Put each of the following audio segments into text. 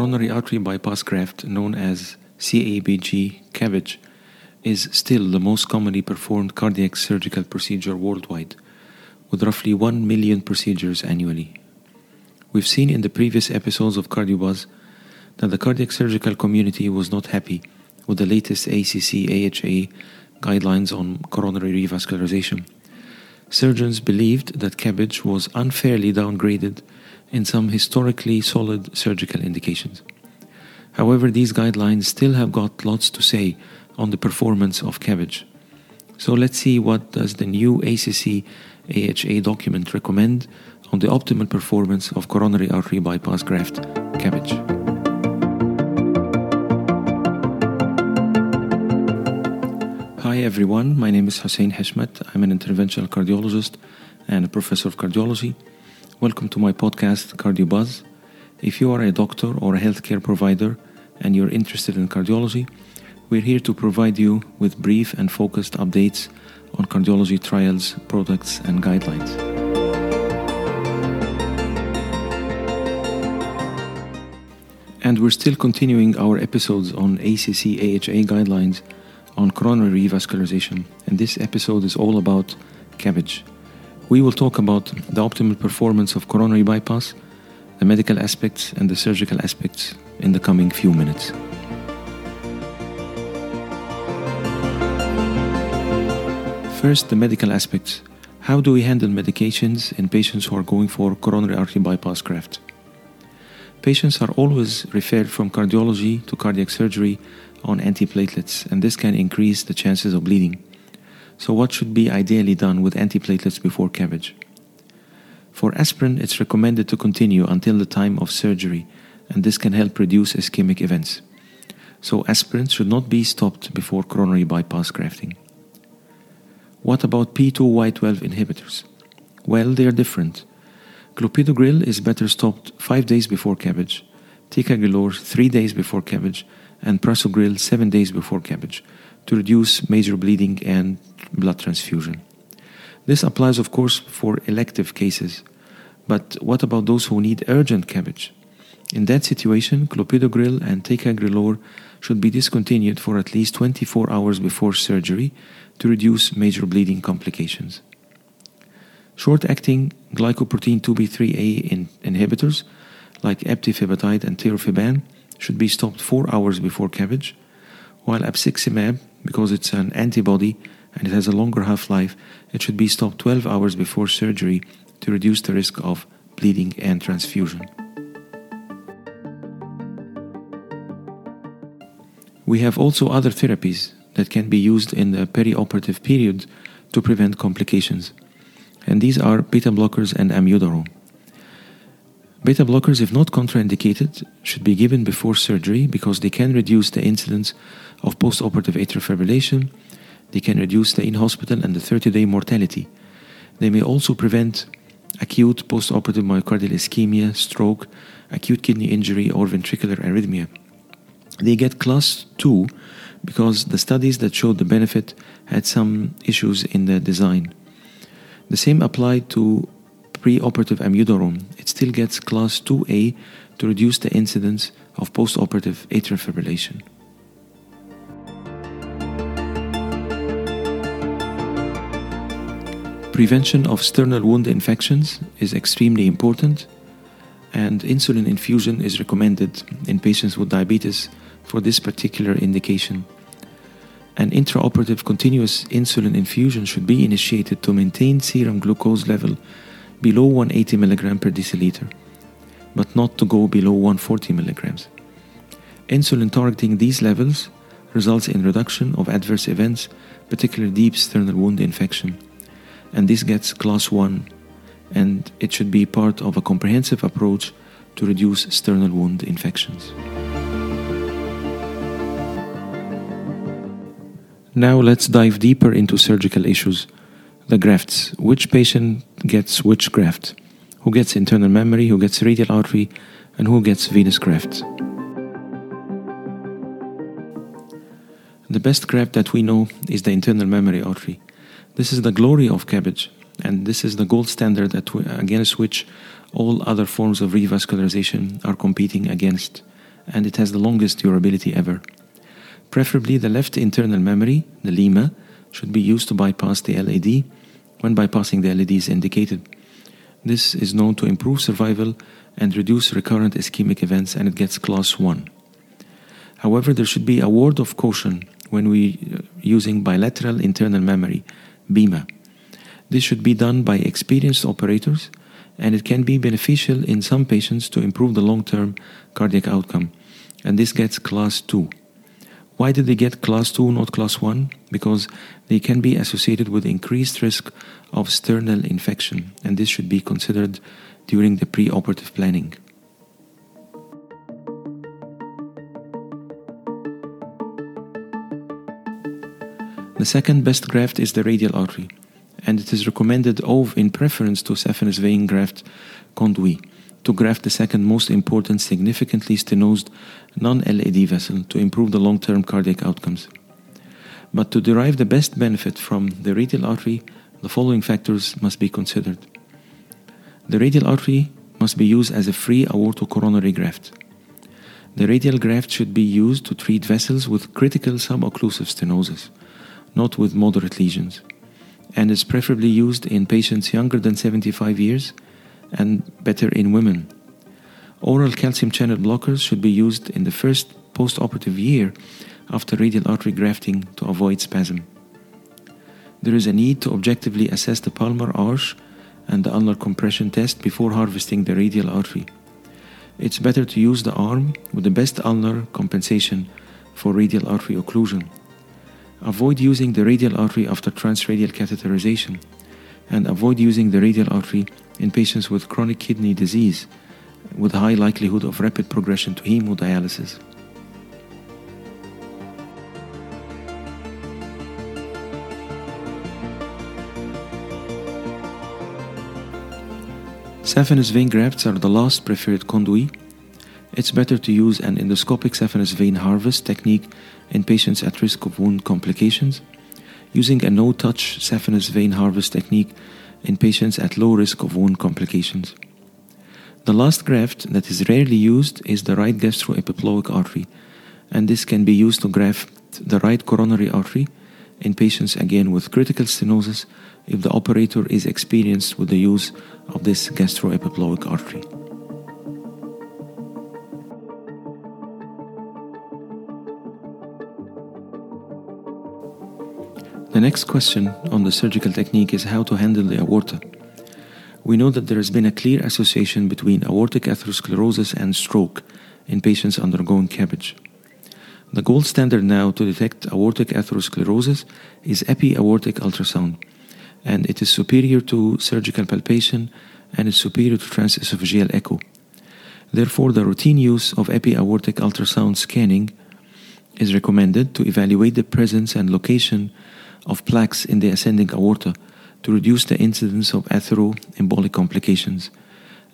coronary artery bypass graft, known as CABG CABG, is still the most commonly performed cardiac surgical procedure worldwide, with roughly 1 million procedures annually. We've seen in the previous episodes of CardioBuzz that the cardiac surgical community was not happy with the latest ACC AHA guidelines on coronary revascularization. Surgeons believed that CABG was unfairly downgraded in some historically solid surgical indications. However, these guidelines still have got lots to say on the performance of CABG. So let's see what does the new ACC AHA document recommend on the optimal performance of coronary artery bypass graft CABG. Hi everyone, my name is Hussain Hishmat. I'm an interventional cardiologist and a professor of cardiology. Welcome to my podcast, CardioBuzz. If you are a doctor or a healthcare provider and you're interested in cardiology, we're here to provide you with brief and focused updates on cardiology trials, products, and guidelines. And we're still continuing our episodes on ACC AHA guidelines on coronary revascularization, and this episode is all about CABG. We will talk about the optimal performance of coronary bypass, the medical aspects, and the surgical aspects in the coming few minutes. First, the medical aspects. How do we handle medications in patients who are going for coronary artery bypass graft? Patients are always referred from cardiology to cardiac surgery on antiplatelets, and this can increase the chances of bleeding. So, what should be ideally done with antiplatelets before CABG? For aspirin, it's recommended to continue until the time of surgery, and this can help reduce ischemic events. So, aspirin should not be stopped before coronary bypass grafting. What about P2Y12 inhibitors? Well, they are different. Clopidogrel is better stopped 5 days before CABG, ticagrelor 3 days before CABG, and prasugrel 7 days before CABG to reduce major bleeding and blood transfusion. This applies, of course, for elective cases. But what about those who need urgent CABG? In that situation, clopidogrel and ticagrelor should be discontinued for at least 24 hours before surgery to reduce major bleeding complications. Short-acting glycoprotein 2b3a in inhibitors like eptifibatide and tirofiban should be stopped 4 hours before CABG, while abciximab, because it's an antibody and it has a longer half life, it should be stopped 12 hours before surgery to reduce the risk of bleeding and transfusion. We have also other therapies that can be used in the perioperative period to prevent complications, and these are beta blockers and amiodarone. Beta blockers, if not contraindicated, should be given before surgery because they can reduce the incidence of postoperative atrial fibrillation they can reduce the in hospital and the 30 day mortality. They may also prevent acute postoperative myocardial ischemia, stroke, acute kidney injury, or ventricular arrhythmia. They get class 2 because the studies that showed the benefit had some issues in the design. The same applied to preoperative amiodarone. It still gets class 2A to reduce the incidence of postoperative atrial fibrillation. Prevention of sternal wound infections is extremely important, and insulin infusion is recommended in patients with diabetes for this particular indication. An intraoperative continuous insulin infusion should be initiated to maintain serum glucose level below 180 mg per deciliter, but not to go below 140 mg. Insulin targeting these levels results in reduction of adverse events, particularly deep sternal wound infection and this gets class 1 and it should be part of a comprehensive approach to reduce sternal wound infections. Now let's dive deeper into surgical issues. The grafts. Which patient gets which graft? Who gets internal mammary, who gets radial artery, and who gets venous graft? The best graft that we know is the internal mammary artery. This is the glory of CABG, and this is the gold standard against which all other forms of revascularization are competing against. and it has the longest durability ever. Preferably, the left internal mammary, the LIMA, should be used to bypass the LAD when bypassing the LAD is indicated. This is known to improve survival and reduce recurrent ischemic events, and it gets class 1. However, there should be a word of caution when we uh, using bilateral internal mammary, BIMA. This should be done by experienced operators, and it can be beneficial in some patients to improve the long-term cardiac outcome, and this gets class 2. Why did they get class 2, not class 1? Because they can be associated with increased risk of sternal infection, and this should be considered during the preoperative planning. The second best graft is the radial artery, and it is recommended of in preference to saphenous vein graft conduit to graft the second most important significantly stenosed non-LAD vessel to improve the long-term cardiac outcomes. But to derive the best benefit from the radial artery, the following factors must be considered. The radial artery must be used as a free aortocoronary graft. The radial graft should be used to treat vessels with critical subocclusive stenosis, not with moderate lesions, and is preferably used in patients younger than 75 years and better in women. Oral calcium channel blockers should be used in the first postoperative year after radial artery grafting to avoid spasm. There is a need to objectively assess the palmar arch and the ulnar compression test before harvesting the radial artery. It's better to use the arm with the best ulnar compensation for radial artery occlusion. Avoid using the radial artery after transradial catheterization and avoid using the radial artery in patients with chronic kidney disease with high likelihood of rapid progression to hemodialysis. Saphenous vein grafts are the last preferred conduit. It's better to use an endoscopic saphenous vein harvest technique in patients at risk of wound complications using a no-touch saphenous vein harvest technique in patients at low risk of wound complications. The last graft that is rarely used is the right gastroepiploic artery, and this can be used to graft the right coronary artery in patients again with critical stenosis if the operator is experienced with the use of this gastroepiploic artery. The next question on the surgical technique is how to handle the aorta. We know that there has been a clear association between aortic atherosclerosis and stroke in patients undergoing CABG. The gold standard now to detect aortic atherosclerosis is epi-aortic ultrasound, and it is superior to surgical palpation and is superior to transesophageal echo. Therefore, the routine use of epi-aortic ultrasound scanning is recommended to evaluate the presence and location of plaques in the ascending aorta to reduce the incidence of atheroembolic complications.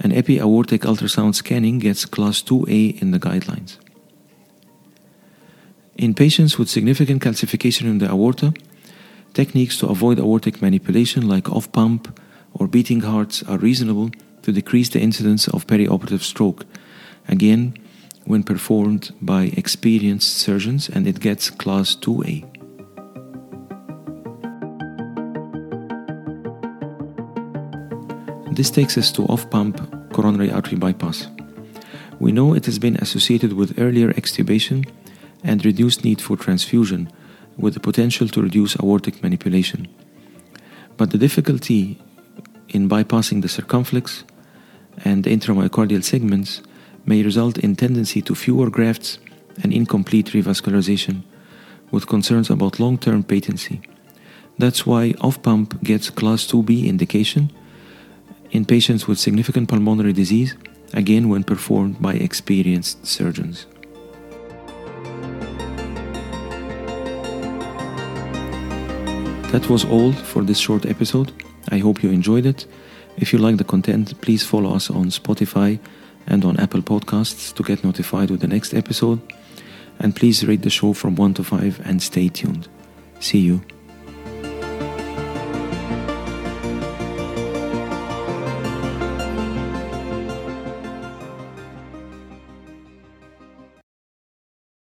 An epi-aortic ultrasound scanning gets class 2A in the guidelines. In patients with significant calcification in the aorta, techniques to avoid aortic manipulation like off pump or beating hearts are reasonable to decrease the incidence of perioperative stroke, again, when performed by experienced surgeons, and it gets class 2A. This takes us to off pump coronary artery bypass. We know it has been associated with earlier extubation and reduced need for transfusion, with the potential to reduce aortic manipulation. But the difficulty in bypassing the circumflex and the intramyocardial segments may result in tendency to fewer grafts and incomplete revascularization, with concerns about long term patency. That's why off pump gets class 2B indication in patients with significant pulmonary disease, again when performed by experienced surgeons. That was all for this short episode. I hope you enjoyed it. If you like the content, please follow us on Spotify and on Apple Podcasts to get notified with the next episode. And please rate the show from 1 to 5 and stay tuned. See you.